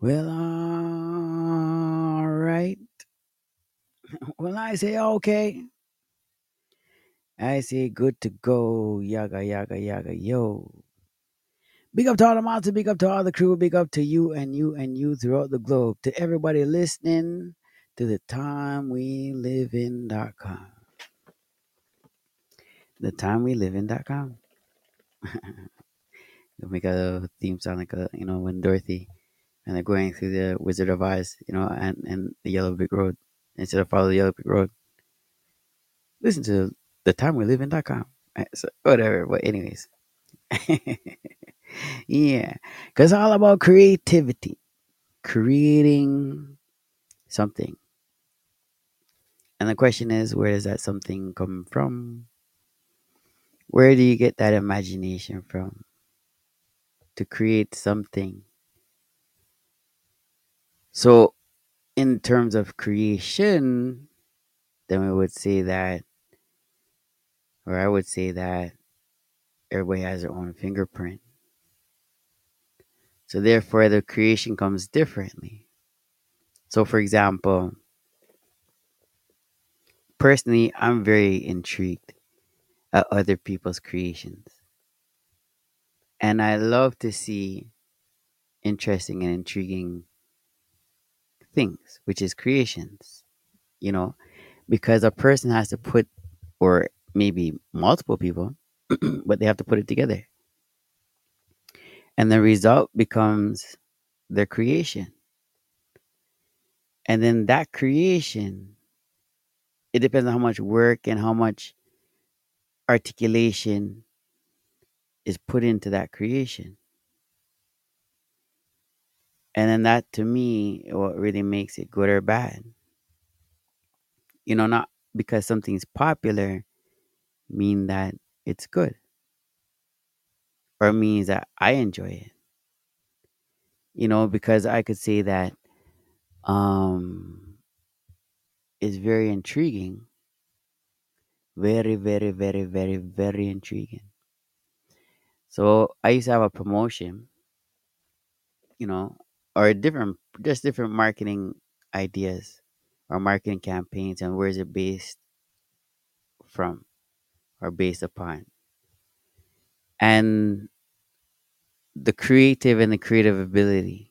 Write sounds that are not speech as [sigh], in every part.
Well, all right. Well, I say okay. I say good to go. Yaga, yaga, yaga, yo. Big up to all the monsters, big up to all the crew, big up to you and you and you throughout the globe. To everybody listening to the time we live in.com. The time we live in.com. You'll [laughs] make a theme sound like a, you know, when Dorothy and they're going through the Wizard of Oz, you know, and, and the Yellow Brick Road. Instead of follow the Yellow Brick Road, listen to the time we live in.com. Uh, So, whatever. But, anyways, [laughs] yeah, because all about creativity, creating something. And the question is, where does that something come from? Where do you get that imagination from to create something? So, in terms of creation, then we would say that, or I would say that everybody has their own fingerprint. So, therefore, the creation comes differently. So, for example, personally, I'm very intrigued at other people's creations. And I love to see interesting and intriguing things, which is creations, you know, because a person has to put, or maybe multiple people, [clears throat] but they have to put it together. And the result becomes their creation. And then that creation, it depends on how much work and how much articulation is put into that creation. And then that to me, what really makes it good or bad. You know, not because something's popular mean that it's good or means that I enjoy it. You know, because I could say that um it's very intriguing. Very, very, very, very, very intriguing. So I used to have a promotion, you know, or different just different marketing ideas or marketing campaigns and where is it based from or based upon. And the creative and the creative ability,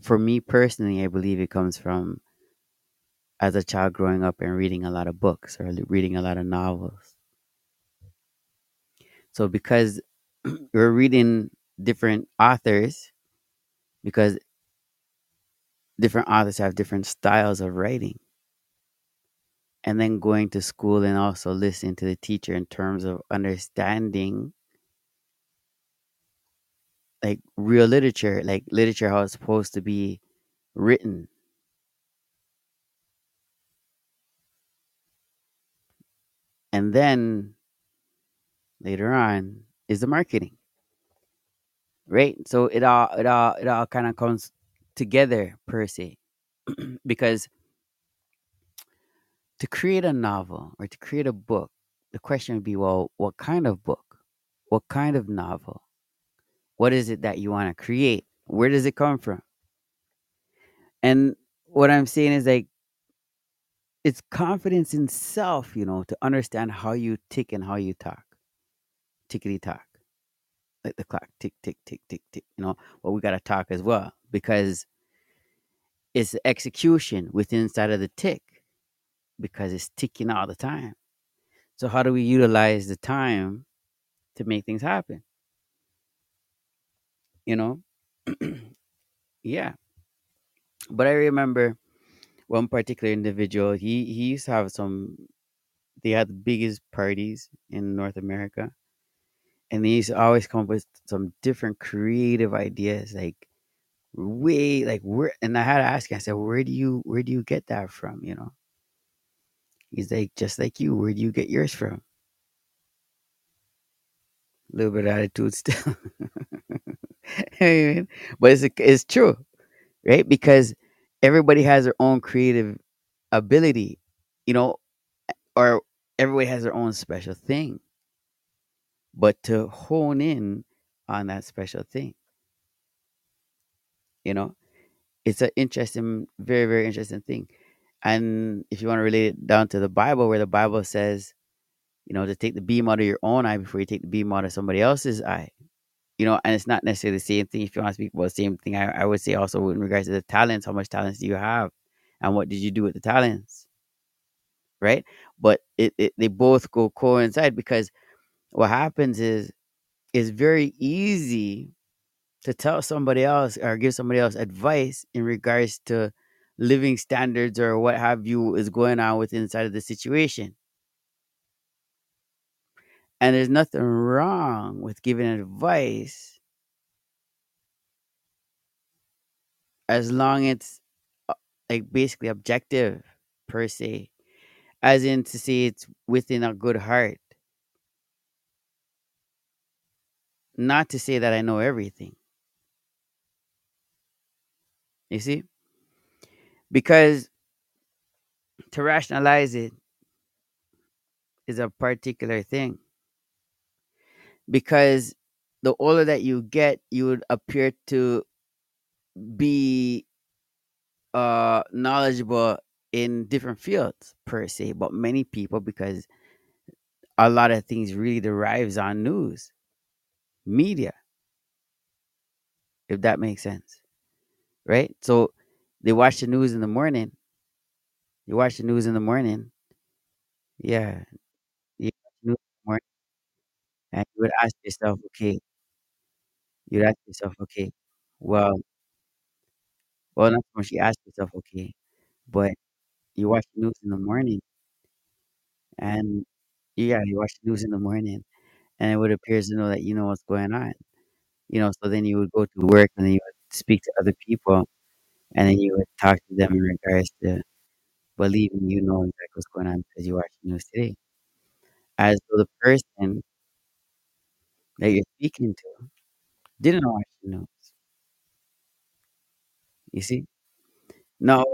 for me personally, I believe it comes from as a child growing up and reading a lot of books or reading a lot of novels. So because [clears throat] we're reading different authors, because different authors have different styles of writing, and then going to school and also listening to the teacher in terms of understanding like real literature, like literature how it's supposed to be written. And then later on is the marketing, right? So it all it all it all kind of comes together per se, [clears throat] because to create a novel or to create a book, the question would be, well, what kind of book? What kind of novel? What is it that you want to create? Where does it come from? And what I'm saying is like it's confidence in self, you know, to understand how you tick and how you talk. Tickety talk. Like the clock tick tick tick tick tick, you know. Well, we got to talk as well because it's the execution within inside of the tick because it's ticking all the time. So how do we utilize the time to make things happen? You know? [clears throat] yeah. But I remember one particular individual, he he used to have some they had the biggest parties in North America. And they used to always come up with some different creative ideas, like way like where and I had to ask him, I said, Where do you where do you get that from? You know? He's like, just like you, where do you get yours from? A little bit of attitude still. [laughs] But it's it's true, right? Because everybody has their own creative ability, you know, or everybody has their own special thing. But to hone in on that special thing, You know, it's an interesting, very very interesting thing. And if you want to relate it down to the Bible, where the Bible says, you know, to take the beam out of your own eye before you take the beam out of somebody else's eye. You know, and it's not necessarily the same thing. If you want to speak about the same thing, I, I would say also in regards to the talents, how much talents do you have, and what did you do with the talents, right? But it, it they both go coincide because what happens is it's very easy to tell somebody else or give somebody else advice in regards to living standards or what have you is going on with inside of the situation. And there's nothing wrong with giving advice as long as it's uh, like basically objective per se, as in to say it's within a good heart. Not to say that I know everything. You see? Because to rationalize it is a particular thing. Because the older that you get, you would appear to be uh knowledgeable in different fields per se, but many people because a lot of things really derives on news, media, if that makes sense. Right? So they watch the news in the morning. You watch the news in the morning. Yeah. You watch the news in the morning and you would ask yourself, okay, you'd ask yourself, okay, well, well, not so much you ask yourself, okay, but you watch the news in the morning and yeah, you watch the news in the morning and it would appear to know that you know what's going on. You know, so then you would go to work and then you would speak to other people and then you would talk to them in regards to believing you know exactly what's going on because you watch the news today. As though the person that you're speaking to didn't watch the news. You see? Now,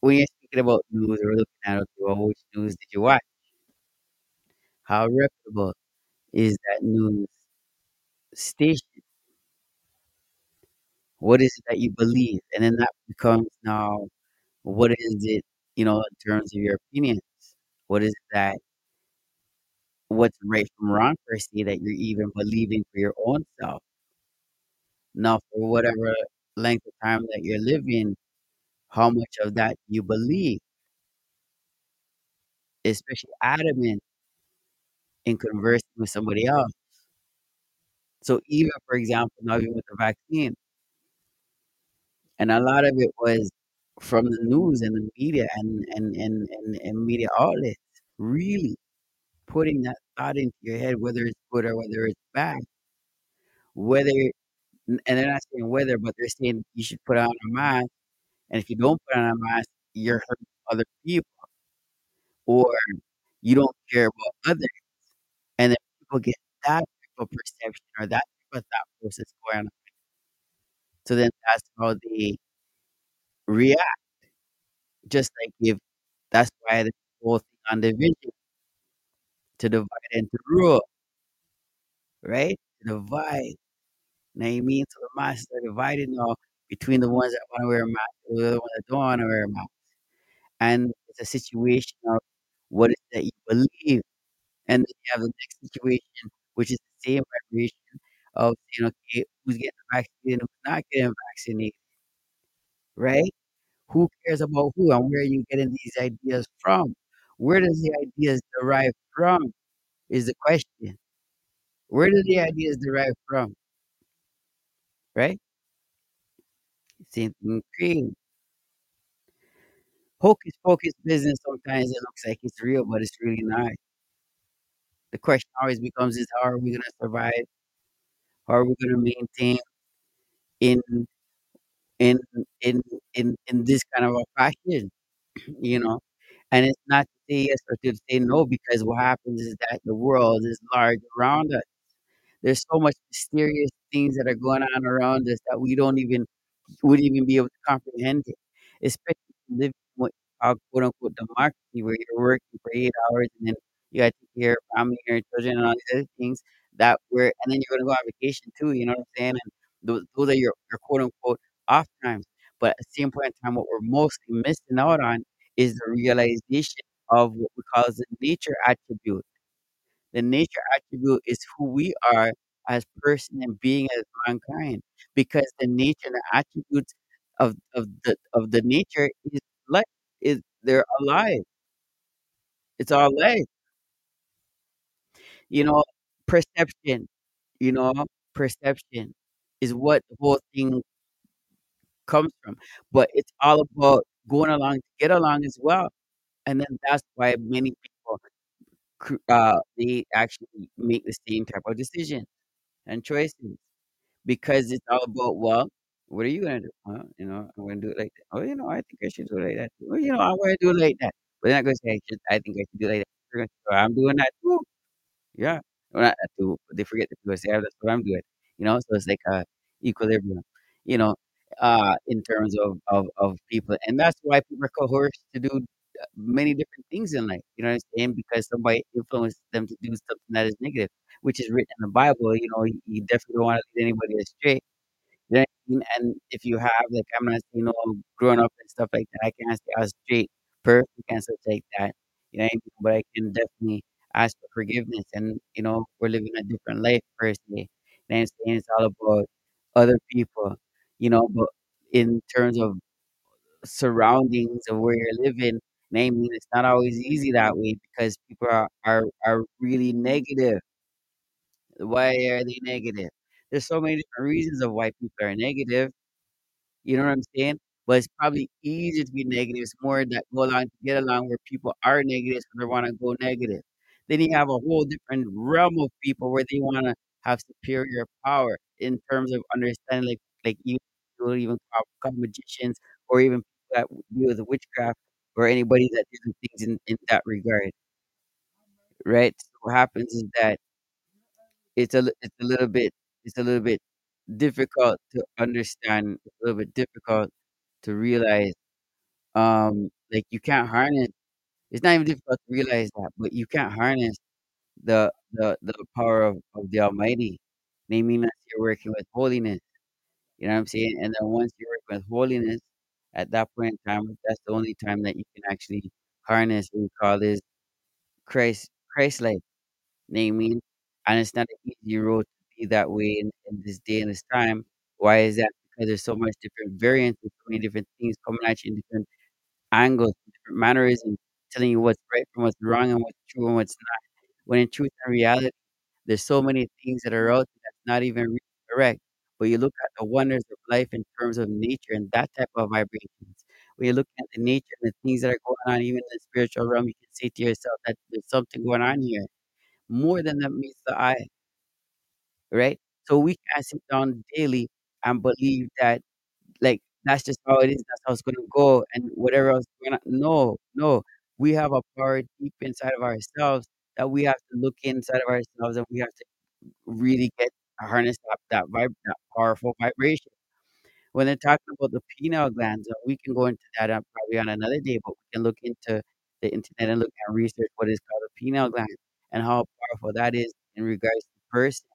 when you're speaking about news or looking at okay, well, which news did you watch? How reputable is that news station? What is it that you believe? And then that becomes now what is it, you know, in terms of your opinions? What is that what's right from wrong per se that you're even believing for your own self? Now, for whatever length of time that you're living, how much of that you believe, especially adamant in conversing with somebody mm-hmm. else. So even for example, now even with the vaccine, and a lot of it was from the news and the media and and and and, and media outlets really putting that thought into your head, whether it's good or whether it's bad, whether and they're not saying whether, but they're saying you should put on a mask, and if you don't put on a mask, you're hurting other people, or you don't care about others, people get that type of perception or that type of thought process going on. So then that's how they react. Just like if that's why the whole thing on division to divide and to rule, right? To divide. Now you mean so the masses are divided now between the ones that want to wear a mask and the ones that don't want to wear a mask. And it's a situation of what is that you believe. And then you have the next situation, which is the same vibration of saying, okay, who's getting vaccinated and who's not getting vaccinated, right? Who cares about who and where are you getting these ideas from? Where does the ideas derive from? Is the question. Where do the ideas derive from? Right? Same thing creating. Hocus pocus business sometimes it looks like it's real, but it's really not. The question always becomes is how are we gonna survive? How are we gonna maintain in in in in in this kind of a fashion, you know? And it's not to say yes or to say no because what happens is that the world is large around us. There's so much mysterious things that are going on around us that we don't even wouldn't even be able to comprehend it, especially living with uh, quote unquote democracy where you're working for eight hours and then you got to of family your children and all these other things that were, and then you're gonna go on vacation too. You know what I'm saying? And those, those are your, your quote unquote off times. But at the same point in time, what we're mostly missing out on is the realization of what we call the nature attribute. The nature attribute is who we are as person and being as mankind. Because the nature and the attributes of, of the of the nature is life. Is they're alive. It's all life. You know, perception, you know, perception is what the whole thing comes from. But it's all about going along to get along as well. And then that's why many people uh they actually make the same type of decision and choices because it's all about well, what are you gonna do? Huh? You know, I'm gonna do it like that. Oh, you know, I think I should do it like that. Well, you know, I'm gonna do it like that. But they're not gonna say I should I think I should do it like that. "Oh, I'm doing that too. Yeah. That too, they forget that say, "Oh, that's what I'm doing. You know, so it's like a equilibrium, you know, uh, in terms of, of, of people. And that's why people are coerced to do uh, many different things in life. You know what I'm saying? Because somebody influenced them to do something that is negative, which is written in the Bible. You know, you, definitely don't want to lead anybody astray. You know what I mean? And if you have, like, I'm not, you know, growing up and stuff like that, I can't say I was straight, perfect, and stuff like that. You know I mean? But I can definitely ask for forgiveness. And, you know, we're living a different life, per se. You know I'm saying? It's all about other people, you know, but in terms of surroundings of where you're living, namely, it's not always easy that way because people are, are, are really negative. Why are they negative? There's so many different reasons of why people are negative you know what I'm saying? But it's probably easier to be negative. It's more that go along to get along where people are negative, so they want to go negative. Then you have a whole different realm of people where they want to have superior power in terms of understanding, like like you will even call, magicians or even people that deal with witchcraft or anybody that does things in, in that regard, right? So what happens is that it's a it's a little bit it's a little bit difficult to understand. A little bit difficult to realize Um, like you can't harness it's not even difficult to realize that, but you can't harness the the the power of, of the Almighty. naming that you're working with holiness. You know what I'm saying? And then once you work with holiness, at that point in time, that's the only time that you can actually harness what we call this Christ Christ life. Namely, and it's not an easy road to be that way in, in this day and this time. Why is that? Because there's so much different variants and so many different things coming at you in different angles, different mannerisms, telling you what's right from what's wrong and what's true and what's not. When in truth and reality, there's so many things that are out that's not even correct. But you look at the wonders of life in terms of nature and that type of vibrations. When you look at the nature and the things that are going on, even in the spiritual realm, you can say to yourself that there's something going on here more than that meets the eye, right? So we can't sit down daily and believe that like, that's just how it is, that's how it's gonna go, and whatever else going on no, no. We have a power deep inside of ourselves that we have to look inside of ourselves, and we have to really get harness that that vib that powerful vibration. When they're talking about the pineal glands, uh, we can go into that, uh, probably on another day, but we can look into the internet and look and research what is called a pineal gland and how powerful that is in regards to person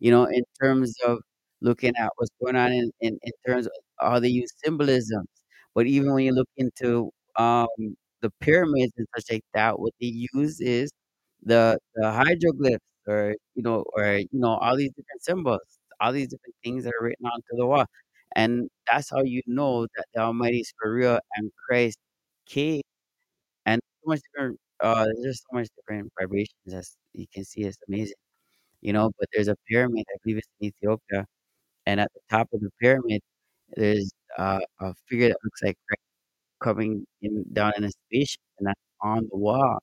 you know, in terms of looking at what's going on in, in, in terms of how they use symbolisms. But even when you look into um, the pyramids and such like that, what they use is the the hieroglyphs or you know or you know all these different symbols, all these different things that are written onto the wall, and that's how you know that the Almighty is for real and Christ came. And so much different. Uh, there's just so much different vibrations as you can see. It's amazing you know, but there's a pyramid, I believe it's in Ethiopia, and at the top of the pyramid, there's uh, a figure that looks like Christ coming in down in a spaceship, and that's on the wall.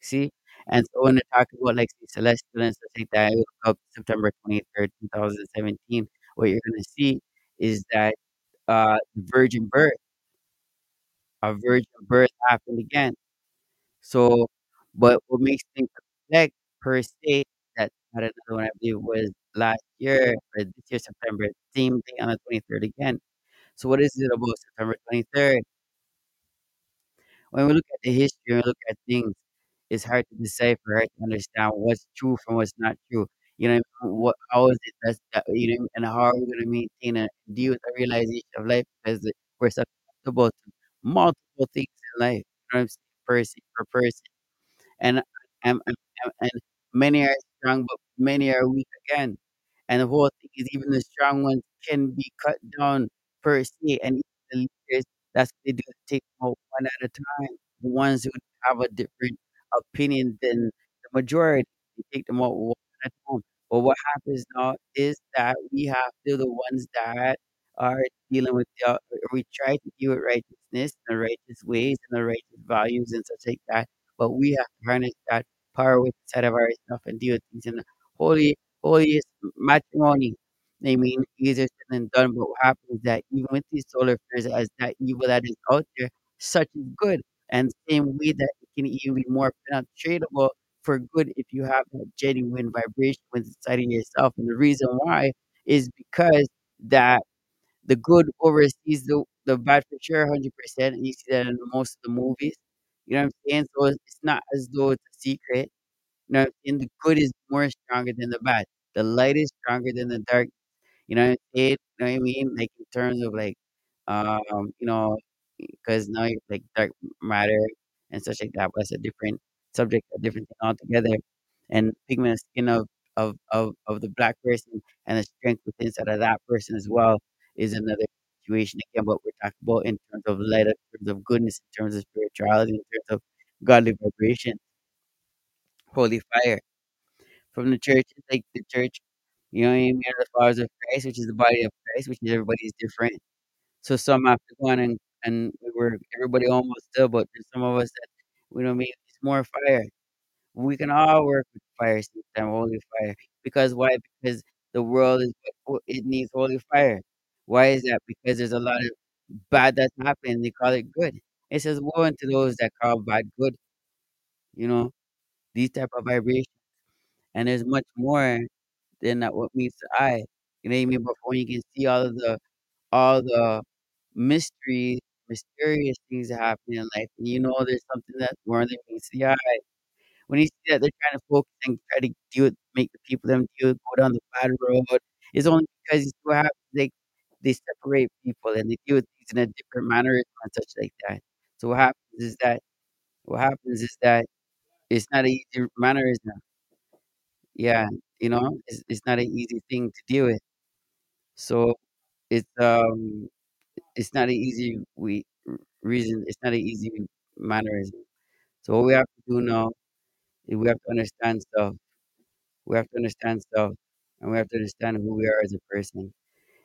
See, and so when they talk about like say, celestial and stuff like that, up September twenty third, two thousand seventeen. What you're gonna see is that uh, the virgin birth, a virgin birth happened again. So, but what makes things reflect per se that had another one I believe was last year or this year September, same thing on the 23rd again. So what is it about September 23rd? When we look at the history and look at things, it's hard to decipher, hard to understand what's true from what's not true. You know, what how is it that you know, and how are we gonna maintain and deal with the realization of life because we're susceptible to multiple things in life, you know person per person. And and and and many are strong, but many are weak again. And the whole thing is even the strong ones can be cut down per se, and even the leaders, that's they do, take one at a time. The ones who have a different opinion than the majority, they take them out one at a time. But what happens now is that we have to the ones that are dealing with the, or we try to deal with righteousness and the righteous ways and the righteous values and such like that but we have to harness that power within side of ourselves and deal with things in the holy, holiest matrimony. I mean, easier said than done, but what happens is that even with these solar flares, as that evil that is out there, such is good. And same way that it can even be more penetratable for good if you have that genuine vibration inside of yourself. And the reason why is because that the good oversees the the bad for sure, 100%, and you see that in most of the movies. You know what I'm saying? So it's not as though it's a secret. You know what The good is more stronger than the bad. The light is stronger than the dark. You know what saying? You know what I mean? Like in terms of like, um, you know, because now you like dark matter and such like that. It's a different subject, a different thing altogether. And pigment of skin of of of of the black person and the strength within inside of that person as well is another situation again. What we're talking about in terms of light, in terms of goodness, in terms of spirituality, in terms of godly vibration, holy fire from the church. Like the church, you know what I mean? The followers of Christ, which is the body of Christ, which is everybody's different. So some have to go and and we were everybody almost still, but there's some of us that we don't mean it's more fire. We can all work with fire system, holy fire. Because why? Because the world is it needs holy fire. Why is that? Because there's a lot of bad that's happening. They call it good. It says woe unto those that call bad good. You know these type of vibrations, and there's much more than that what meets the eye. You know what I mean? Mm-hmm. Before you can see all of the all the mysteries, mysterious things that happen in life, and you know there's something that more than meets the eye. When you see that they're trying to focus and try to do it, make the people them do it, go down the bad road, it's only because you still have they they separate people and they do things in a different manner and such like that. So what happens is that what happens is that it's not an easy mannerism. Yeah, you know, it's it's not an easy thing to deal with. So it's um it's not an easy we reason. It's not an easy mannerism. So what we have to do now is we have to understand stuff. We have to understand stuff, and we have to understand who we are as a person.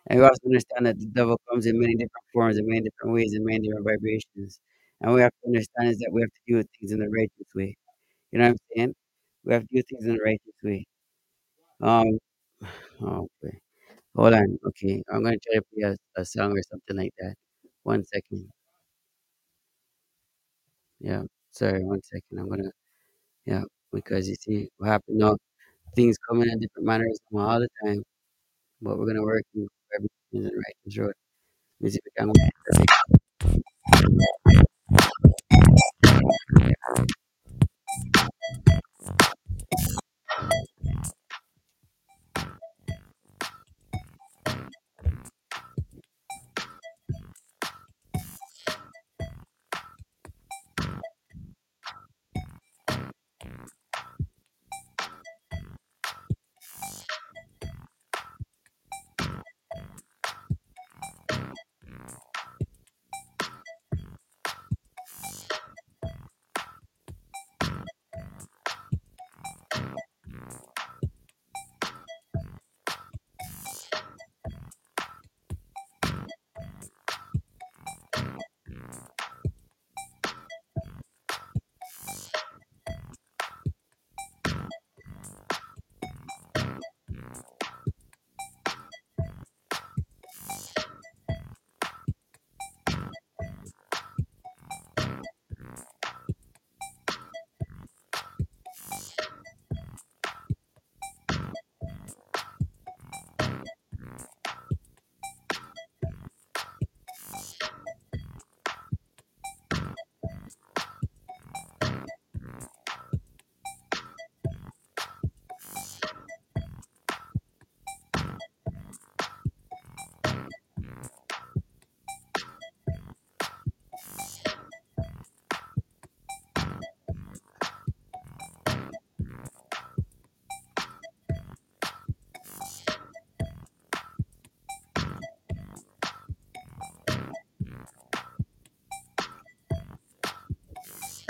And we also understand that the devil comes in many different forms, in many different ways, in many different vibrations. And we have to understand is that we have to do things in the righteous way. You know what I'm saying? We have to do things in the righteous way. Um, [sighs] oh, okay. Hold on. Okay, I'm gonna try to play a, a song or something like that. One second. Yeah. Sorry. One second. I'm gonna. Yeah. Because you see what happened. No, things come in different manners all the time. But we're gonna work in everything in the righteous road.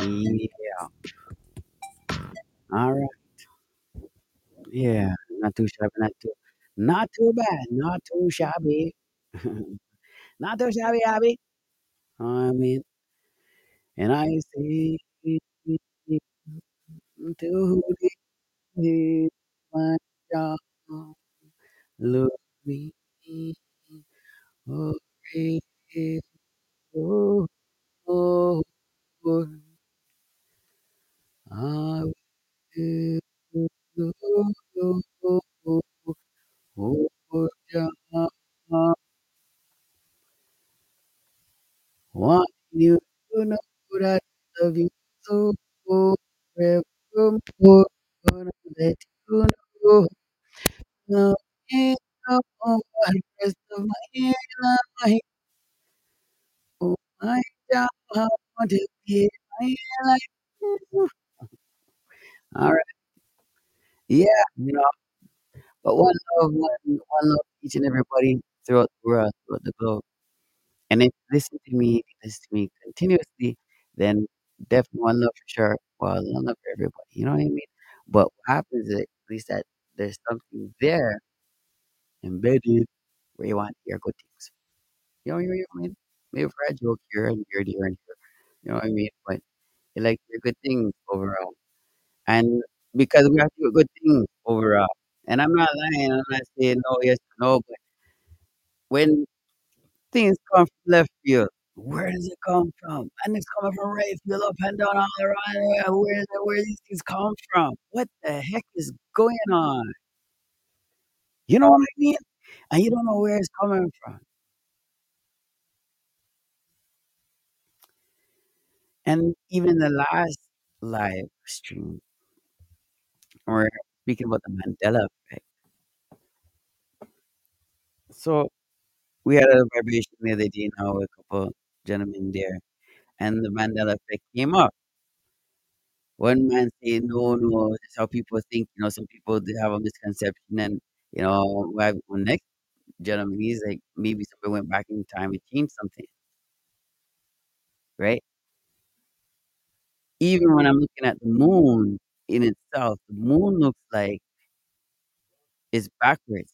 Yeah. All right. Yeah. Not too shabby. Not too. Not too bad. Not too shabby. not too shabby, Abby. I mean, and I say to All right, yeah, you know, but one love, one, one love, each and everybody throughout the world, throughout the globe. And if you listen to me, if you listen to me continuously, then definitely one love for sure. Well, one love for everybody. You know what I mean? But what happens is at least that there's something there embedded where you want hear good things. You know what I mean? Maybe for a joke here and here, here and here. You know what I mean? But you like your good things overall. And because we have to do good things overall. And I'm not lying, I'm not saying no, yes, no, but when things come from left field, where does it come from? And it's coming from right field, up and down, all around. Where, where, where these things come from? What the heck is going on? You know what I mean? And you don't know where it's coming from. And even the last live stream, we're speaking about the Mandela effect. So we had a vibration the other day now with a couple gentlemen there, and the Mandela effect came up. One man said, "No, no, that's how people think." You know, some people they have a misconception, and you know, why the next gentleman, he's like, maybe somebody went back in time and changed something, right? Even when I'm looking at the moon in itself, the moon looks like it's backwards.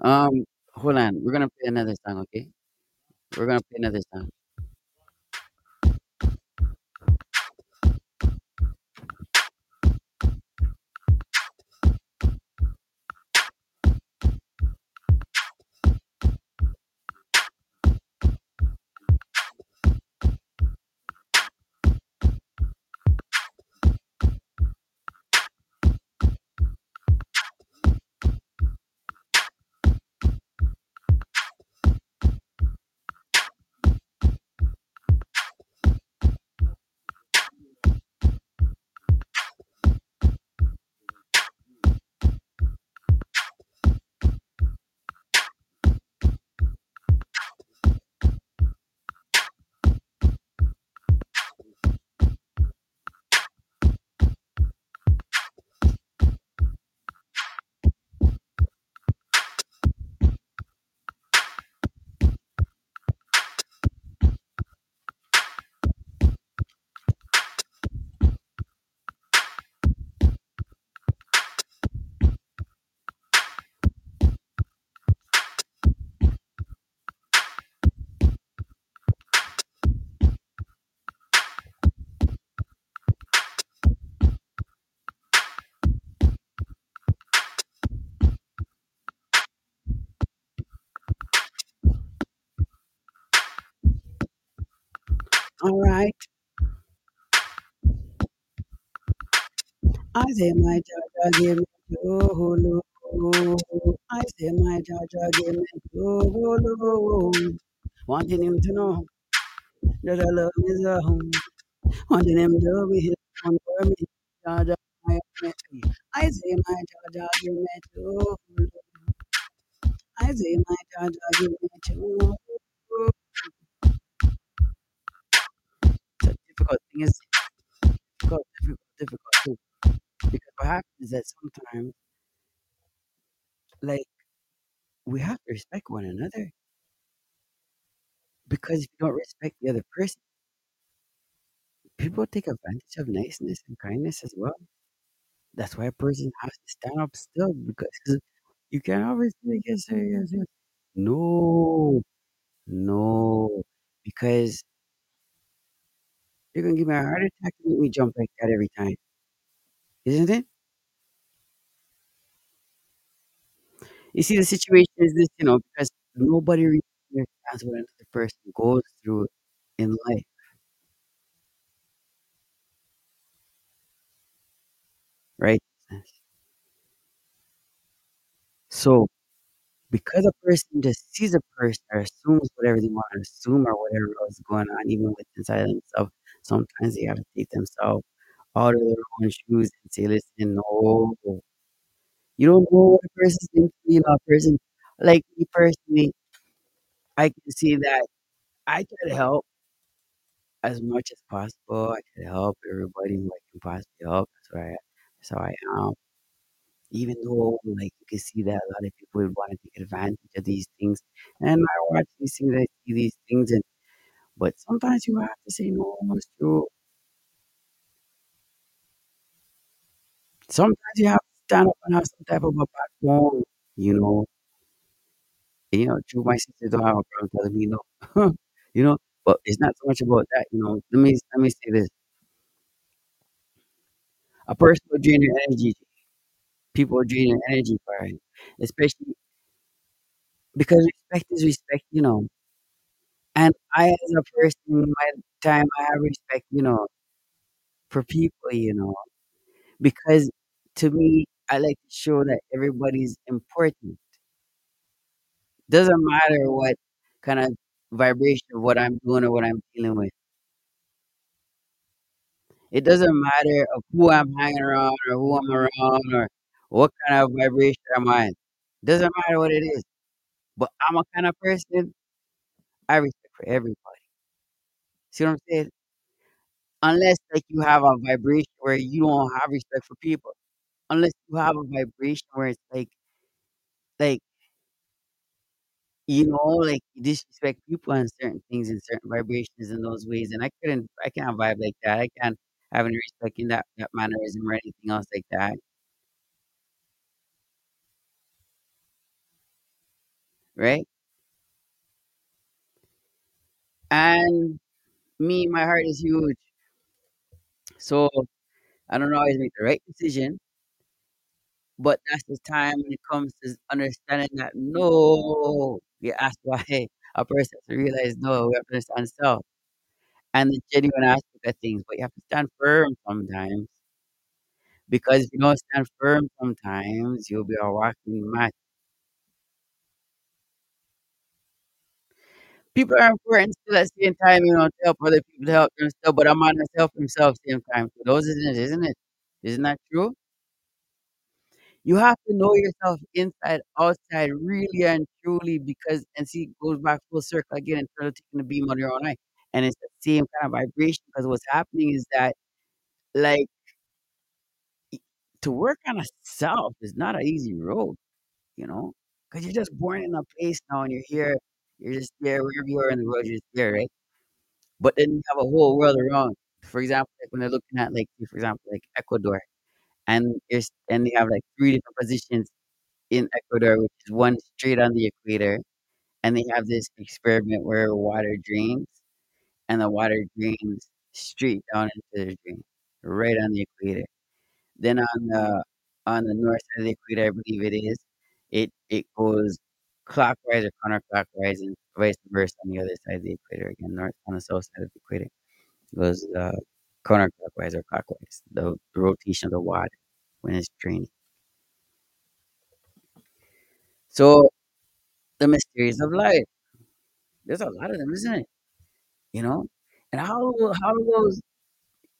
Um, hold on, we're gonna play another song, okay? We're gonna play another song. All right. I say my Jaja give me Jolo. I say my Jaja give me Jolo. Wanting him to know that I love is a home. Wanting him to be his one for me. Jaja, I admit me. I say my Jaja give me Jolo. I say my Jaja give me Jolo. Difficult thing is difficult, difficult, difficult too. Because what happens is that sometimes, like, we have to respect one another. Because if you don't respect the other person, People take advantage of niceness and kindness as well. That's why a person has to stand up still because you can't always say yes, yes, yes. No, no, because you're gonna give me a heart mm-hmm. attack and make me jump like that every time, isn't it? You see, the situation is this, you know, because nobody really understands what another person goes through in life, right? So because a person just sees a person or assumes whatever they want to assume or whatever is going on, even with inside themselves, sometimes they have to take themselves out of their own shoes and say, listen, no, you don't know what a person's through, you know, a person like me personally, I can see that I try to help as much as possible. I try to help everybody who I can possibly help. That's why I, that's how I am. Even though, like, you can see that a lot of people would want to take advantage of these things, and I watch these things, I see these things, and but sometimes you have to say no. True. Sometimes you have to stand up and have some type of a backbone. You know, you know. True, my sister don't have a problem telling me no. [laughs] you know, but it's not so much about that. You know, let me let me say this: a person will drain your energy. People will drain your energy for especially because respect is respect. You know, and I, as a person, in my time, I have respect. You know, for people. You know, because to me, I like to show that everybody's important. Doesn't matter what kind of vibration of what I'm doing or what I'm dealing with. It doesn't matter of who I'm hanging around or who I'm around or what kind of vibration I'm on. Doesn't matter what it is. But I'm a kind of person I respect for everybody. See what I'm saying? Unless like you have a vibration where you don't have respect for people. Unless you have a vibration where it's like like You know, like, you disrespect people and certain things and certain vibrations in those ways, and I couldn't I can't vibe like that. I can't have any respect in that that mannerism or anything else like that, right? And me, my heart is huge, so I don't always make the right decision, but that's the time when it comes to understanding that no, you ask [laughs] why a person has to realize no, we have to understand self and the genuine aspect of things, but you have to stand firm sometimes. Because if you don't stand firm sometimes, you'll be a walking match. People are important still at the same time, you know, to help other people to help themselves, but I'm on to help themselves same time. So those isn't it, isn't it? Isn't that true? You have to know yourself inside, outside, really and truly, because and see, it goes back full circle again in terms of taking the beam on your own eye. And it's the same kind of vibration because what's happening is that like to work on a self is not an easy road. you know, because you're just born in a place now and you're here, you're just there wherever you are in the world, you're just there, right? But then you have a whole world around. For example, like when they're looking at like, for example, like Ecuador, and there's and they have like three different positions in Ecuador, which is one straight on the equator, and they have this experiment where water drains, and the water drains straight down into the drain, right on the equator. Then on the on the north side of the equator, I believe it is, it it goes clockwise or counterclockwise and vice versa on the other side of the equator again, north on the south side of the equator goes uh, counterclockwise or clockwise, the, the rotation of the water when it's draining. So the mysteries of life, there's a lot of them, isn't it? You know, and how how do those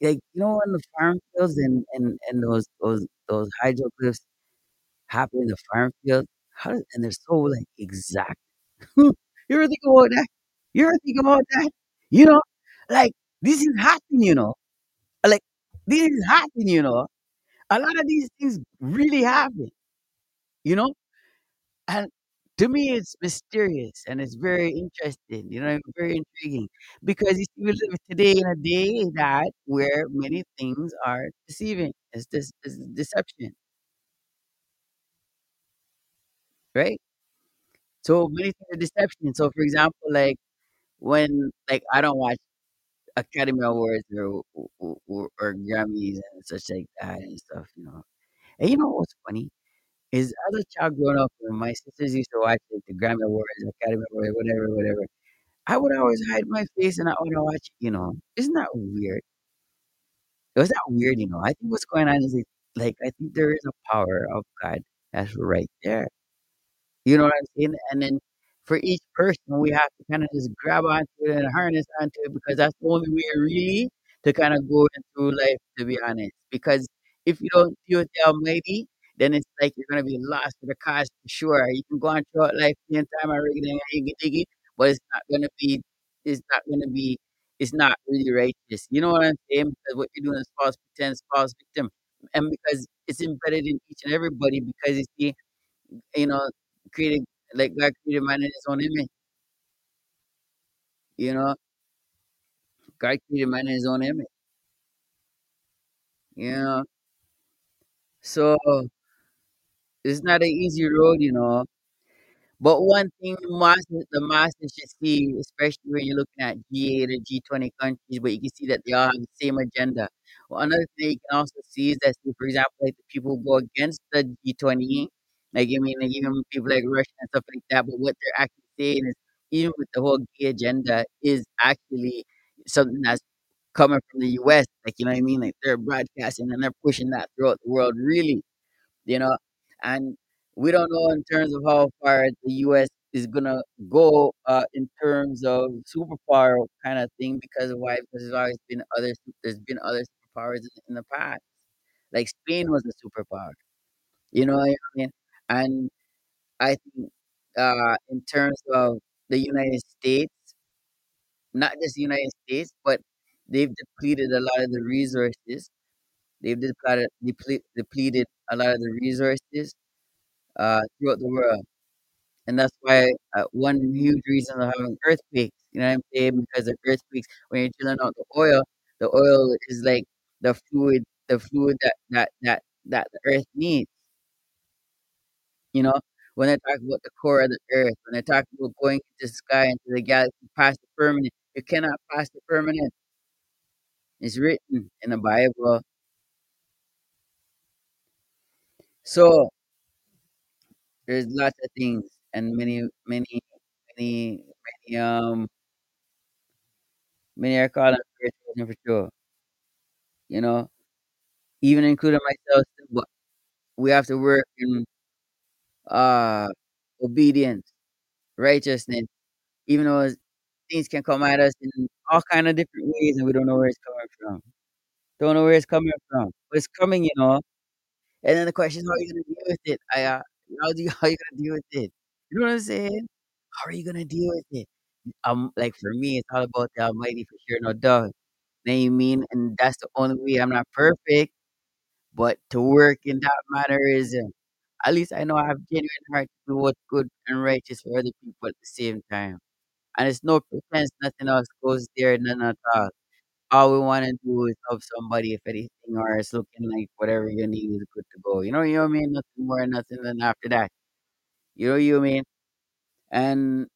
like you know in the farm fields and and and those those those hydroglyphs happen in the farm field? How does, and they're so like exact. [laughs] you ever think about that? You ever think about that? You know, like this is happening. You know, like this is happening. You know, a lot of these things really happen. You know, and To me, it's mysterious and it's very interesting, you know, very intriguing because you see, we live today in a day that where many things are deceiving. It's this it's deception, right? So many things are deception. So, for example, like when like I don't watch Academy Awards or or, or, Grammys and such like that and stuff, you know. And you know what's funny is as a child growing up, when my sisters used to watch like the Grammy Awards, Academy Awards, whatever, whatever. I would always hide my face and I would watch you know. Isn't that weird? It was that weird, you know. I think what's going on is like, like I think there is a power of God that's right there. You know what I'm saying? And then for each person, we have to kind of just grab onto it and harness onto it because that's the only way really to kind of go through life, to be honest. Because if you don't deal with the Almighty, then it's like you're gonna be lost to the cause for sure. You can go on throughout life playing time rigging and iggy diggy, but it's not gonna be it's not gonna be it's not really righteous. You know what I'm saying? Because what you're doing is false pretense, false victim. And because it's embedded in each and everybody because you see you know, created like God created man in his own image. You know, God created man in his own image. You know, so it's not an easy road, you know. But one thing the masses, the should see, especially when you're looking at G8 or G20 countries, but you can see that they all have the same agenda. Well, another thing you can also see is that, for example, like the people who go against the G20, like I mean, like even people like Russia and stuff like that. But what they're actually saying is, even with the whole gay agenda, is actually something that's coming from the U.S. Like you know what I mean? Like they're broadcasting and they're pushing that throughout the world, really you know, and we don't know in terms of how far the U.S. is gonna go uh, in terms of superpower kind of thing because of why? Because there's always been other there's been other superpowers in, in the past. Like Spain was a superpower, you know what I mean? And I think uh, in terms of the United States, not just the United States, but they've depleted a lot of the resources. They've depleted, deple- depleted a lot of the resources uh, throughout the world. And that's why uh, one huge reason of having earthquakes, you know what I'm saying? Because of earthquakes, when you're drilling out the oil, the oil is like the fluid, the fluid that that that that the earth needs. You know, when they talk about the core of the earth, when they talk about going into the sky, into the galaxy, past the firmament, you cannot pass the firmament. It's written in the Bible. So there's lots of things and many, many, many, many um many are called for sure. You know, even including myself, but we have to work in uh obedience, righteousness, even though things can come at us in all kind of different ways, and we don't know where it's coming from. Don't know where it's coming from, but it's coming, you know. And then the question is, how are you gonna deal with it? I uh, how do you [laughs] how you gonna deal with it? You know what I'm saying? How are you gonna deal with it? Um, like for me, it's all about the Almighty for sure, no doubt. What I mean? And that's the only way. I'm not perfect, but to work in that mannerism, at least I know I have genuine heart to do what's good and righteous for other people at the same time. And it's no pretense, nothing else goes there, none at all. All we want to do is help somebody, if anything, or it's looking like whatever you need is good to go. You know, you know what I mean? Nothing more, nothing than after that. You know what you mean? And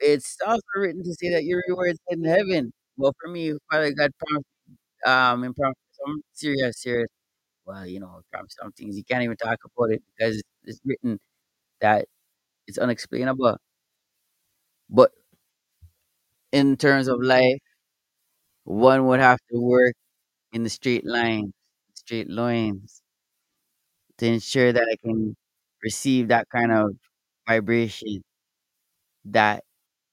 it's also written to say that your reward is in heaven. Well, for me, Father God promised, um, and promised serious, serious well, you know, some things you can't even talk about it because it's written that it's unexplainable. But in terms of life, one would have to work in the straight lines, straight lines to ensure that I can receive that kind of vibration that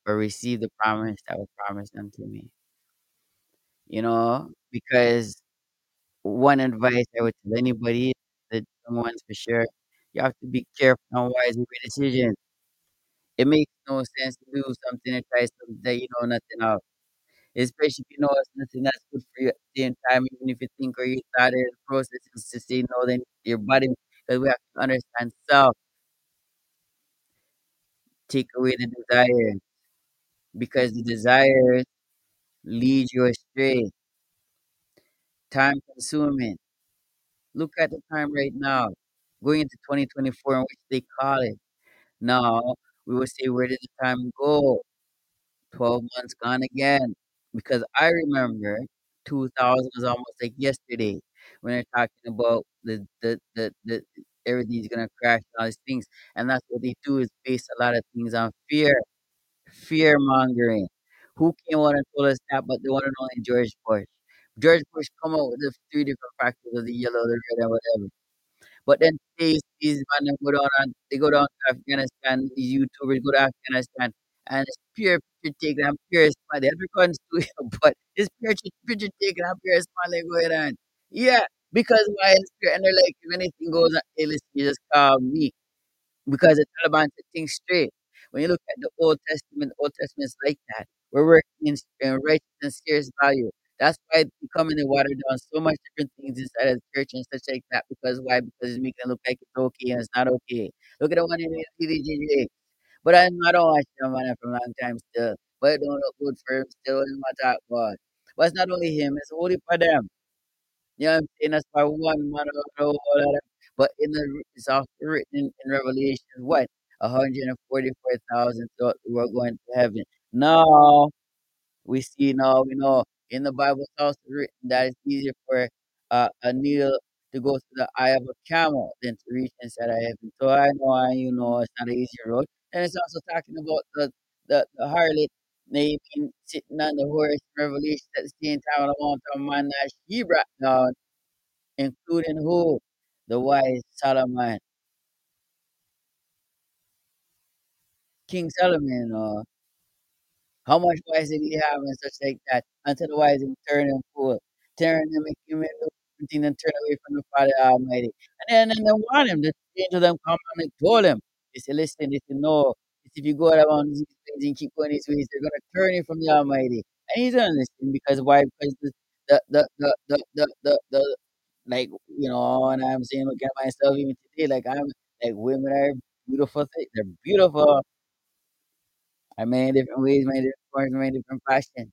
or receive the promise that was promised unto me. You know, because one advice I would tell anybody that someone's for sure, you have to be careful and wise with your decisions It makes no sense to do something and try something that you know nothing of. Especially if you know it's nothing that's good for you at the same time, even if you think or you thought it, the process is to say no, then your body, because we have to understand self. take away the desire because the desires lead you astray, time consuming. Look at the time right now, going into 2024, in which they call it. Now, we will say, where did the time go? 12 months gone again. Because I remember 2000 was almost like yesterday when they're talking about the, the, the, the everything's gonna crash and all these things. And that's what they do is base a lot of things on fear, fear mongering. Who came out and told us that but the one and only George Bush? George Bush come out with the three different factors of the yellow, the red, and whatever. But then these man go down and they go down to Afghanistan, these YouTubers go to Afghanistan and it's pure picture taken and pure smile. They have to come to you, but it's pure picture taken and pure smile they going on. Yeah, because pure and they're like if anything goes on, hey listen, you just call me because the Taliban said things straight. When you look at the Old Testament, Old Testament is like that. We're working in, in righteous and serious value. That's why they come in and water down so much different things inside of the church and such like that. Because why? Because it's making it look like it's okay and it's not okay. Look at the one in the DDGJ. But I'm not watching him man for a long time still. But it don't look good for him still in my talk about. But it's not only him, it's only for them. You know what I'm saying? That's why one man lot of but in the it's also written in, Revelation what? one hundred and forty four thousand thought we were going to heaven. Now we see now, we know in the Bible it's also written that it's easier for uh, a needle to go through the eye of a camel than to reach inside of heaven. So I know and you know it's not an easy road. And it's also talking about the the, the harlot maybe sitting on the horse in Revelation at the same time on the mountain of man that she brought down, including who? The wise Solomon, King Solomon, uh, How much wise did he have and such like that? Until the wise and turn him fool. Turn him, make him and turn away from the Father Almighty. And then and they want him. The angel them come and told him. They said, listen, they said, no. If you go around these things and keep going these ways, they're gonna turn you from the Almighty. And he's listen because why? Because the the the the the the, the, the like you know, and I'm saying look at myself even today, like I'm like women are beautiful things. They're beautiful I mean, different ways, many forms, many different fashions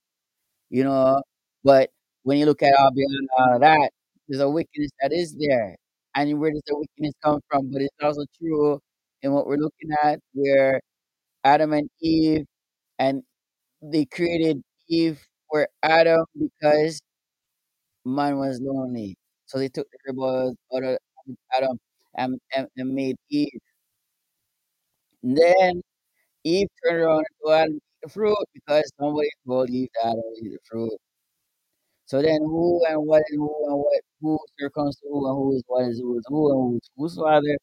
you know. But when you look at all beyond all of that, there's a wickedness that is there. And where does the wickedness come from? But it's also true in what we're looking at, where Adam and Eve, and they created Eve for Adam because man was lonely. So they took the rib out of Adam and, and, and made Eve. And then Eve turned around and Adam the fruit because somebody told Eve that to eat the fruit. So then who and what and who and what who circumstance who and who is what is who is who and who is whose father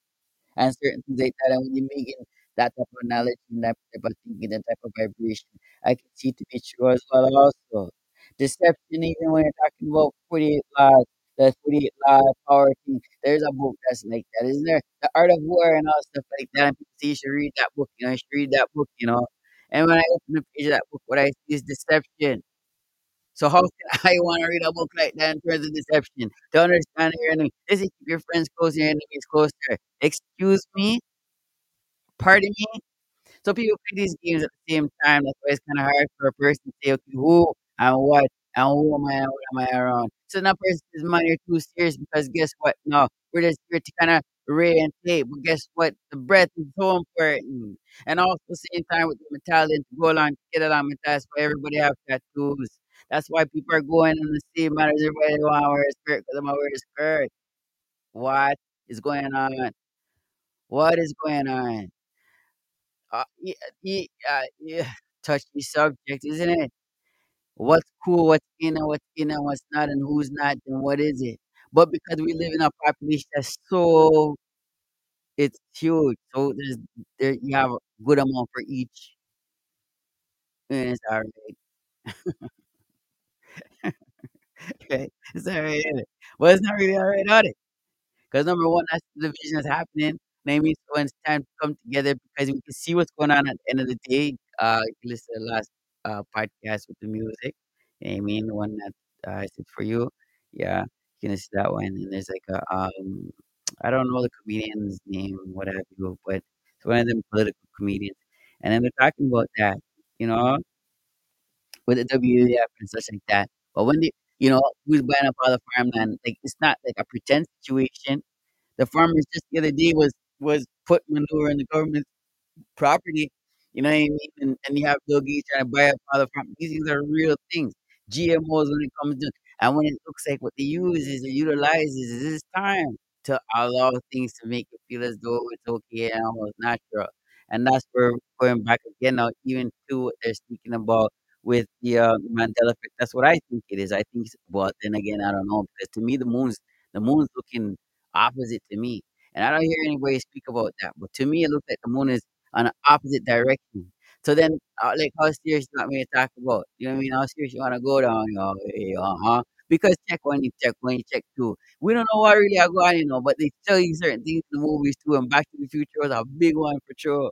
and certain things like that. And when you're making that type of knowledge and that type of thinking, that type of vibration, I can see to be true as well also. Deception, even when you're talking about 48 laws, the 48 law power thing, there's a book that's like that, isn't there? The Art of War and all stuff like that. And you should read that book, you know, you should read that book, you know. And when I open the page of that book, what I see is deception. So how can [laughs] I want to read a book like that in terms of deception? To understand your enemy. Is keep your friends close, your enemies closer. Excuse me? Pardon me? So people play these games at the same time. That's why it's kind of hard for a person to say, okay, who and what and who am I and what am I around? So that person's are too serious because guess what? No, we're just here to kind of read and tape. But guess what? The breath is so important. And also same time with the mentality to go along, to get along with that's why everybody have tattoos. That's why people are going in the same matters. Everybody want to wear a skirt because I'm gonna wear a skirt. What is going on? What is going on? Uh, yeah, yeah, uh, yeah, touchy subject, isn't it? What's cool, what's in and what's in and what's not, and who's not, and what is it? But because we live in a population that's so it's huge, so there's there you have a good amount for each, and it's all right. [laughs] Okay, it's all right. It? Well, it's not really all right, are it? Because number one, that's the division that's happening. Maybe when it's time to come together because we can see what's going on at the end of the day. Uh, you listen to the last uh, podcast with the music. I mean? The one that uh, I said for you. Yeah, listen to that one. And there's like a, um, I don't know the comedian's name, what have you, but it's one of them political comedians. And then they're talking about that, you know, with the WEF and such like that. But when they, you know, who's buying up all the farmland? Like it's not like a pretend situation. The farmers just the other day was was put manure in the government property. You know what I mean? And, and you have Bill Gates trying to buy up all the farm. These things are real things. GMOs when it comes to and when it looks like what they use is or utilizes is this time to allow things to make it feel as though it's okay and almost natural. And that's where we're going back again now, even to what they're speaking about with the uh, Mandela effect. That's what I think it is. I think, but then again, I don't know because to me the moon's the moon's looking opposite to me, and I don't hear anybody speak about that. But to me, it looks like the moon is on the opposite direction. So then, uh, like, how serious you want me to talk about? You know what I mean? How serious you want to go down, you know? Uh-huh. Because check when you check, when you check too. We don't know what really are going, you know, but they tell you certain things in the movies too. And Back to the Future was a big one for sure.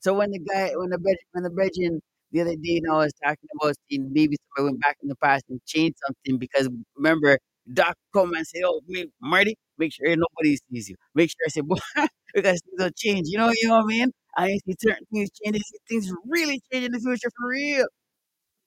So when the guy, when the bed, when the Belgian the other day, you know, was talking about seeing maybe somebody went back in the past and changed something because remember, Doc come and say, "Oh, wait, Marty, make sure nobody sees you. Make sure I say, boy, [laughs] because things will change. You know, you know what I mean? I see certain things changing. Things really change in the future for real,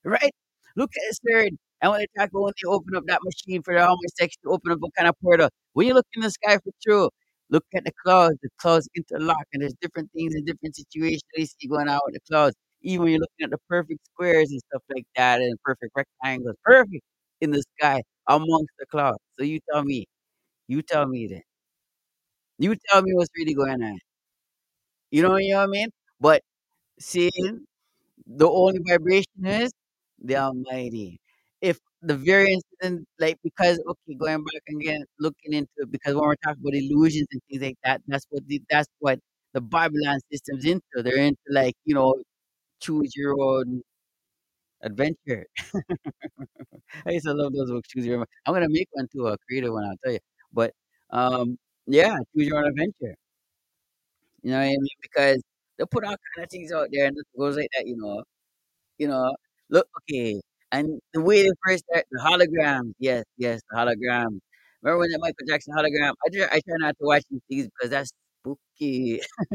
right? Look at this third. I want to talk about when they open up that machine for the homosexual to open up a kind of portal, when you look in the sky for true, look at the clouds. The clouds interlock, and there's different things in different situations you see going on with the clouds. Even when you're looking at the perfect squares and stuff like that, and perfect rectangles, perfect in the sky amongst the clouds. So you tell me, you tell me then, you tell me what's really going on. You know, you know what I mean? But seeing the only vibration is the Almighty. If the variance isn't like because okay, going back again, looking into it, because when we're talking about illusions and things like that, that's what the, that's what the Babylon system's into. They're into like you know choose your own adventure. [laughs] I used to love those books. Choose your own. I'm gonna make one too, a creative one. I'll tell you. But um, yeah, choose your own adventure. You know what I mean? Because they put all kind of things out there and it goes like that. You know, You know, look, okay, and the way they first start the holograms, yes, yes, the holograms. Remember when the Michael Jackson hologram? I try, I try not to watch these things because that's spooky. [laughs]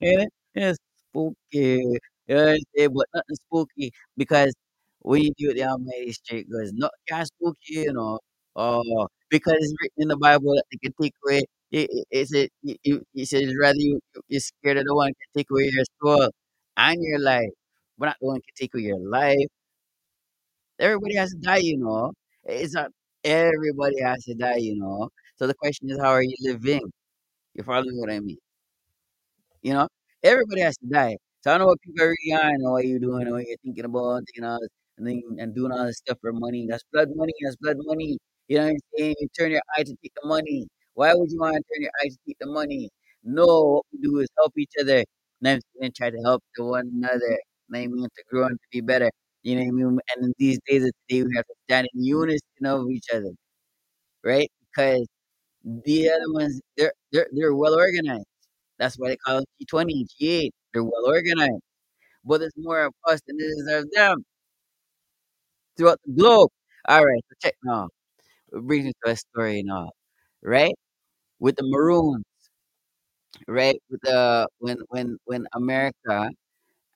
It? It's spooky. You know? But nothing spooky because when you do it the Almighty straight goes, not kind spooky, you know. Oh, because it's written in the Bible that they can take away. It, it, said, it, it it rather you you're scared of the one can take away your soul and your life. But not the one can take away your life. Everybody has to die, you know. It's not everybody has to die, you know. So the question is, how are you living? You follow what I mean? You know, everybody has to die. So I know what people are really on, or what you're doing, and what you're thinking about, you know, and then and doing all this stuff for money. That's blood money. That's blood money. You know what I'm saying? You turn your eye to take the money. Why would you want to turn your eyes to keep the money? No, what we do is help each other, and then try to help the one another. What I mean? To grow and to be better. You know what I mean? And in these days of today, we have to stand in unison of each other, right? Because the other ones, they're they're they're well organized. That's why they call them G20, G8. They're well organized. But there's more of us than there is of them throughout the globe. All right, so check now. It brings me to a story now, right? With the Maroons, right? With the when when when America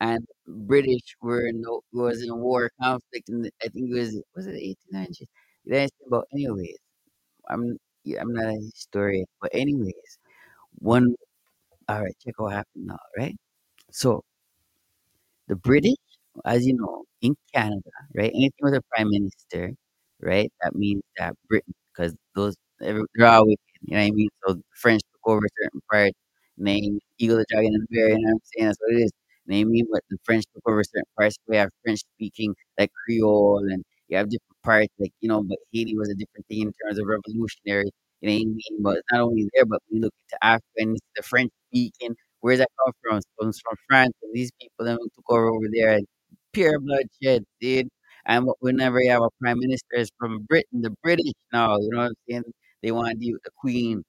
and British were in was in a war conflict, and I think it was was it 1800s. That's about anyways. I'm I'm not a historian, but anyways, one. All right, check what happened now, right? So The British, as you know, in Canada, right? Anything with a prime minister, right? That means that Britain, because those every- they're you know what I mean? So the French took over certain parts, name Eagle, the Dragon, and the Bear, you know what I'm saying? That's what it is. I mean? But the French took over certain parts. We have French speaking, like Creole, and you have different parts, like, you know, but Haiti was a different thing in terms of revolutionary, you know what I mean? But it's not only there, but we look into Africa and the French speaking. Where's that come from? It comes from France. And these people then took over over there and pure bloodshed, dude. And wh- whenever you have a prime minister is from Britain, the British now, you know what I'm saying? They want to deal with the Queen.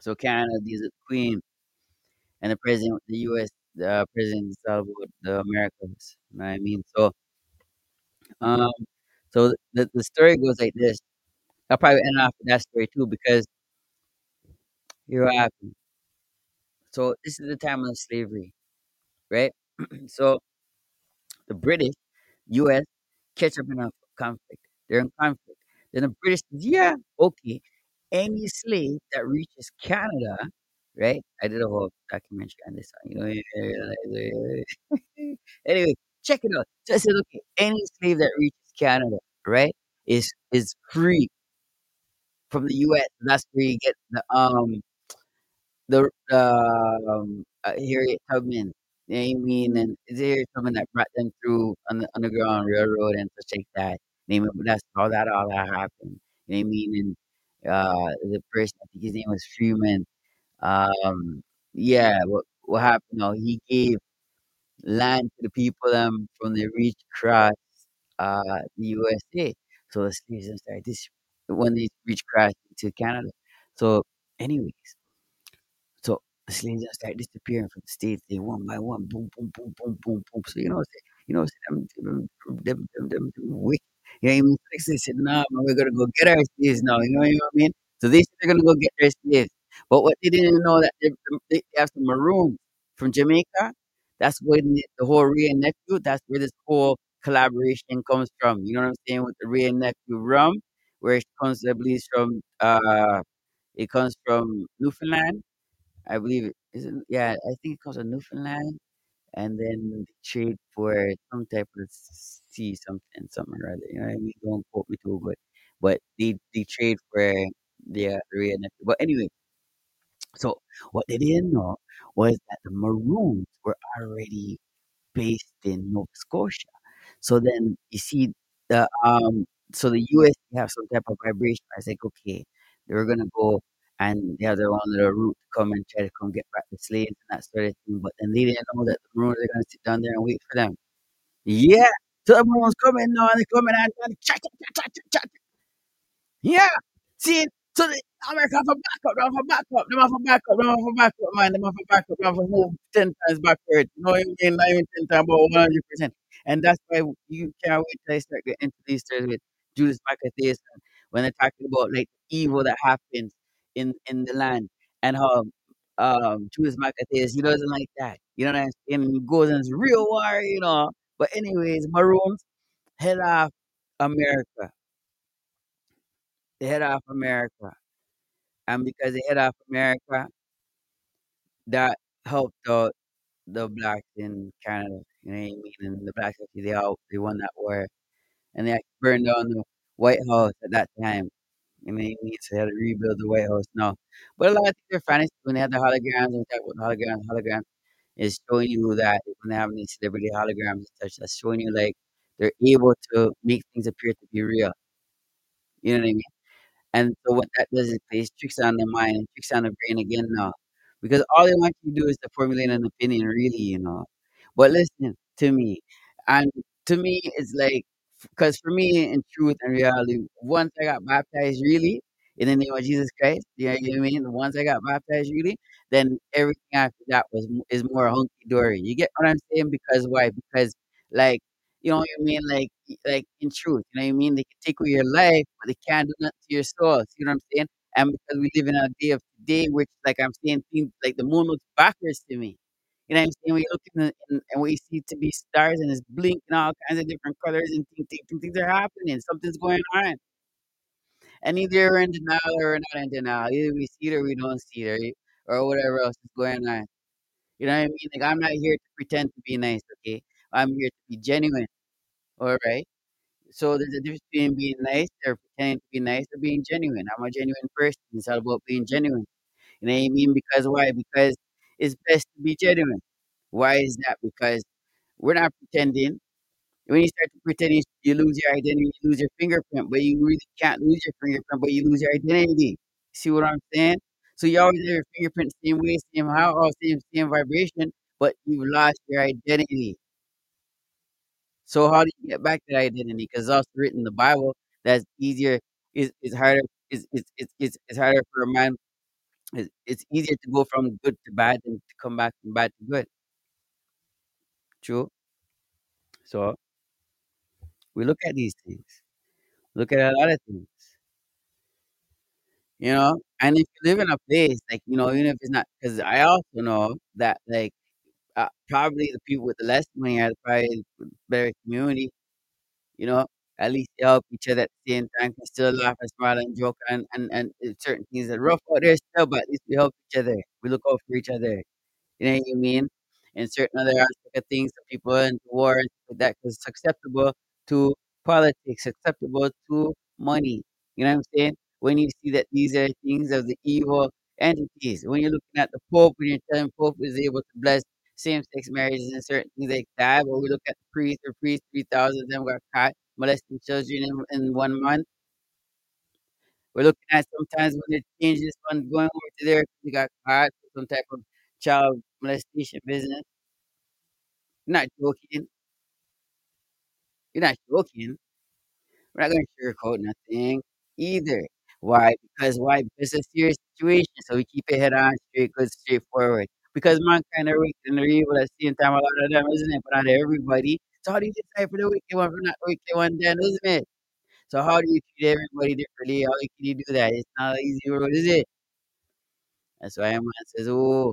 So Canada deals with the Queen and the president, the U.S. The president is all about the Americans. You know what I mean? So, um, so the, the story goes like this. I'll probably end off with that story too because you're happened. So this is the time of slavery. right? [clears throat] so the British, U.S. catch up in a conflict. They're in conflict. Then the British, yeah, okay. Any slave that reaches Canada, right? I did a whole documentary on this. You know, [laughs] anyway, check it out. So I said, okay, any slave that reaches Canada, right, is is free from the U.S. That's where you get the um the um uh, Harriet Tubman. You what I mean? And Harriet that brought them through on the Underground Railroad and such like that. Name it, that's how that all that happened. You know what I mean? And uh, the person, I think his name was Freeman. Um, yeah, what what happened? No, he gave land to the people um from the reach across uh the USA. So the slaves started this when they reach across to Canada. So, anyways. So the slaves just start disappearing from the states. They one by one, boom, boom, boom, boom, boom, boom. So you know, you know, them, them, them, them, them, them wicked. You know mean? Like they said, man, we're gonna go get our slaves now. You know what I mean? So they said they're gonna go get their slaves. But what they didn't know that they, they have some maroons from Jamaica. That's where the, whole Wray and Nephew. That's where this whole collaboration comes from. You know what I'm saying with the Wray and Nephew rum, where it comes, I believe, from uh, it comes from Newfoundland I believe it is it yeah, I think it comes from Newfoundland, and then trade for some type of sea something, something or other. You know what I mean? Don't quote me too good, but they they trade for the uh, But anyway, so what they didn't know was that the Maroons were already based in Nova Scotia. So then you see the um so the US have some type of vibration. I was like, okay, they were gonna go and they have their own little route to come and try to come get back the slaves and that sort of thing. But then they didn't know that the Maroons are gonna sit down there and wait for them. Yeah. So Maroons coming now and they're coming and, and cha, cha, cha, cha, cha, cha, yeah. See, so the America have a backup, they have a backup, they have a backup, they have a backup, man, they have a backup, they have a move 10 times backward. No you know mean? Not even 10 times, but 100%. And that's why you can't wait till I start getting into these stories with Judas Maccabeus when they're talking about like evil that happens in, in the land and how um Judas Maccabeus, he doesn't like that. You know what I'm saying? And he goes in his real war, you know. But anyways, Maroons head off America. They head off America. And because they head off America, that helped out the blacks in Canada. You know what I mean? And the blacks actually they all they won that war. And they burned down the White House at that time. You know what I mean? So they had to rebuild the White House now. But a lot of things are funny when they had the holograms and we talk about the holograms, holograms is showing you that when they have these celebrity holograms and such, that's showing you like they're able to make things appear to be real. You know what I mean? And so what that does is plays tricks on the mind and tricks on the brain again now. Because all they want you to do is to formulate an opinion really, you know. But listen to me. And to me it's like because for me in truth and reality, once I got baptized really in the name of Jesus Christ, you know what I mean? The once I got baptized really, then everything after that was is more hunky dory. You get what I'm saying? Because why? Because like you know what I mean? Like, like in truth, you know what I mean? They can take away your life, but they can't do nothing to your soul. You know what I'm saying? And because we live in a day of today, which, like I'm saying, things like the moon looks backwards to me. You know what I'm saying? We look in the, in, and we see to be stars and it's blinking all kinds of different colors and things, things, things are happening. Something's going on. And either we're in denial or we're not in denial. Either we see it or we don't see it or, or whatever else is going on. You know what I mean? Like, I'm not here to pretend to be nice, okay? I'm here to be genuine. All right. So there's a difference between being nice or pretending to be nice or being genuine. I'm a genuine person. It's all about being genuine. You know what I mean? Because why? Because it's best to be genuine. Why is that? Because we're not pretending. When you start to pretend, you lose your identity, you lose your fingerprint, but you really can't lose your fingerprint, but you lose your identity. See what I'm saying? So you always have your fingerprint same way, same how, all same same vibration, but you've lost your identity. So how do you get back to that identity? Because it's also written in the Bible that's easier is is harder is it's it's it's it's harder for a man. It's, it's easier to go from good to bad than to come back from bad to good. True. So we look at these things. Look at a lot of things. You know, and if you live in a place like you know, even if it's not, because I also know that like uh, probably the people with the less money are probably better community. You know, at least they help each other at the same time. Can still laugh and smile and joke and and and uh, certain things are rough out there still, but at least we help each other. We look out for each other. You know what I mean? And certain other aspect of things, some people into war and like that because it's acceptable to politics, acceptable to money. You know what I'm saying? When you see that these are things of the evil entities, when you're looking at the Pope and you're telling Pope is able to bless same-sex marriages and certain things like that, when we look at the priest or priest, 3,000 of them got caught molesting children in, in one month. We're looking at sometimes when they change this one going over to there, they got caught some type of child molestation business. Not joking. You're not joking. We're not gonna sugarcoat nothing either. Why? Because why? Because it's a serious situation. So we keep it head on, straight, good, straightforward. Because mankind are wicked and they're evil at the same time. A lot of them, isn't it? But not everybody. So how do you decide for the wicked one from not wicked one? Then, isn't it? So how do you treat everybody differently? How can you do that? It's not an easy road, is it? That's why man says, "Oh,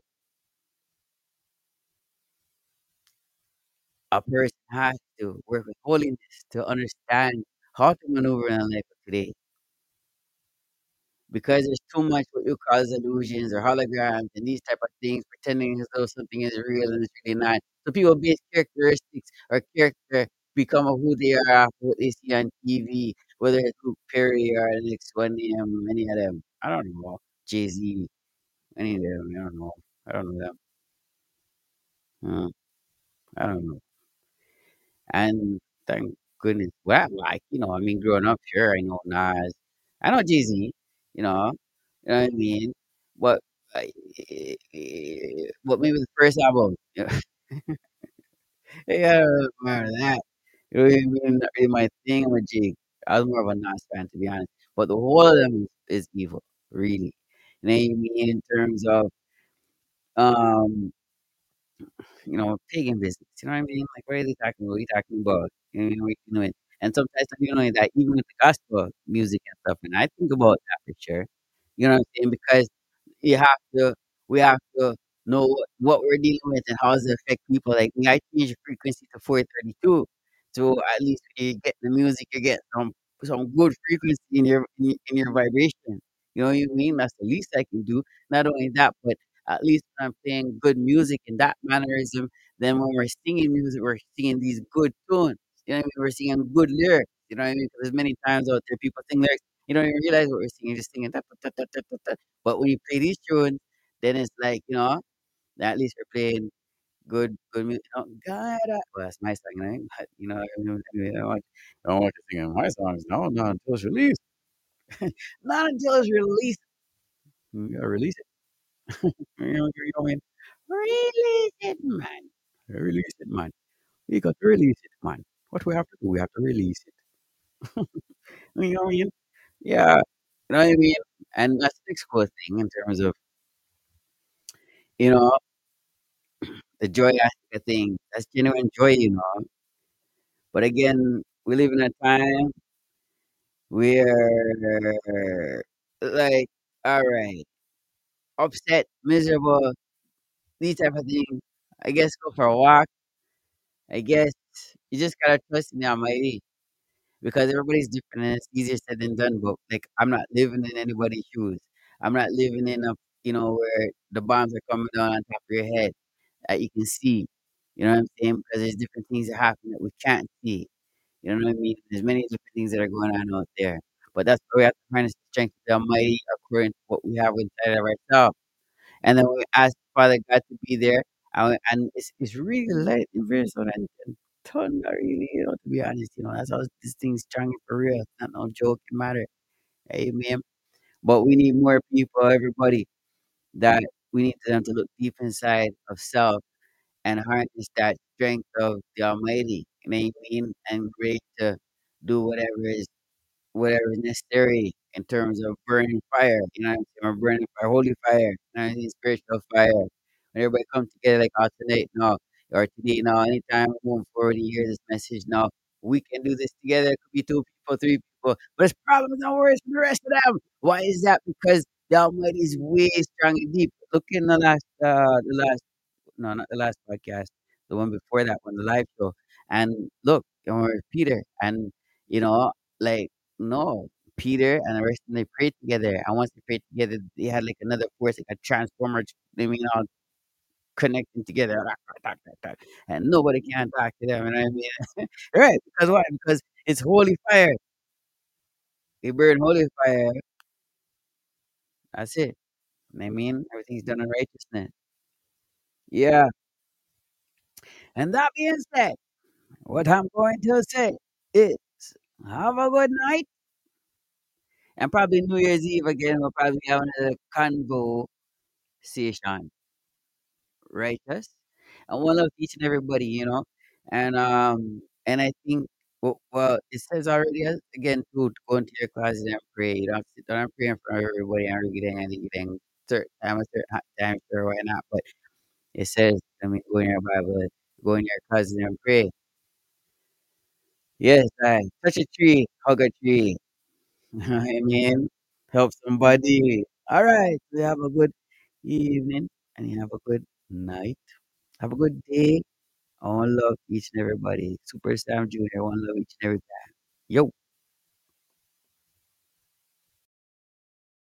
a person has to work with holiness to understand how to maneuver in life of today." because there's too much what you call illusions or holograms and these type of things, pretending as though something is real and it's really not. So people base characteristics or character become of who they are after what they see on TV, whether it's Luke Perry or the next one name, any of them. I don't know. Jay Z, any of them. I don't know. I don't know them. I don't know. And thank goodness. Well, like, you know, I mean, growing up, sure, I know Nas. I know Jay Z, you know, you know what I mean? What, uh, what maybe the first album? [laughs] yeah, more of that. What I? Not really my thing with Jig. I was more of a Nas fan, to be honest. But the whole of them is, is evil, really. You know what I mean? In terms of, um, you know, pagan business. You know what I mean? Like, what are they talking about? What are you talking about? You know, you know it. And sometimes, you know, that even with the gospel music and stuff, and I think about that for sure. You know what I'm saying? Because you have to, we have to know what, we're dealing with and how does it affect people. Like, I change the frequency to 432. So at least when you get the music, you get some some good frequency in, your- in your vibration. You know what I mean? That's the least I can do. Not only that, but at least when I'm playing good music in that mannerism, then when we're singing music, we're singing these good tunes. You know I mean? We're singing good lyrics. You know what I mean? 'Cause there's many times out there people sing lyrics, you don't even realize what we're singing, just singing. Da. But when you play these tunes, then it's like, you know, at least we're playing good good music. You oh, know, God, well, that's my song, right? But, you know, I don't want, I don't want you singing my songs. No, not until it's released. [laughs] Not until it's released. You gotta release it. You know, you know what I mean? Release it, man. Release it, man. We got to release it, man. What we have to do, we have to release it. [laughs] You know what I mean? Yeah. You know what I mean? And that's the next cool thing in terms of, you know, [clears throat] the joy aspect of things. That's genuine joy, you know. But again, we live in a time where, like, all right, upset, miserable, these type of things. I guess go for a walk. I guess you just gotta trust in the Almighty because everybody's different and it's easier said than done. But like, I'm not living in anybody's shoes. I'm not living in a, you know, where the bombs are coming down on top of your head that you can see. You know what I'm saying? Because there's different things that happen that we can't see. You know what I mean? There's many different things that are going on out there. But that's why we have to harness the strength of the Almighty according to what we have inside of ourselves. And then we ask Father God to be there. And, and it's, it's really light and very so and, thunder, really, you know, to be honest. You know, that's how this thing's strong for real. It's not no joking matter. Amen. But we need more people, everybody, that we need them to look deep inside of self and harness that strength of the Almighty. You? And great to do whatever is whatever is necessary in terms of burning fire, you know what I'm? Or burning fire, holy fire, you know what I mean? Spiritual fire. When everybody comes together like us tonight now, or today now, anytime moving forward you hear this message now, we can do this together. It could be two people, three people, but it's problems and worries for the rest of them. Why is that? Because the Almighty is way strong and deep. Look in the last, uh, the last no, not the last podcast, the one before that one, the live show. And look, we're Peter, and you know, like no, Peter and the rest of them they prayed together. And once they prayed together, they had like another force, like a transformer. I mean, all connecting together, and nobody can talk to them. And I mean, [laughs] right? Because why? Because it's holy fire. We burn holy fire. That's it. I mean, everything's done in righteousness. Yeah. And that being said, what I'm going to say is have a good night. And probably New Year's Eve again, we'll probably have another conversation. Righteous. And one love each and everybody, you know. And um and I think well, well it says already uh, again to go into your closet and pray. You don't sit down and pray in front of everybody and really getting anything certain time, a certain time, sure, why not? But it says, let me go in your Bible, go in your closet and pray. Yes, I touch a tree, hug a tree. [laughs] I mean, help somebody. All right. You have a good evening and you have a good night. Have a good day. I want love each and everybody. Super Sam Jr. I want love each and every time. Yo.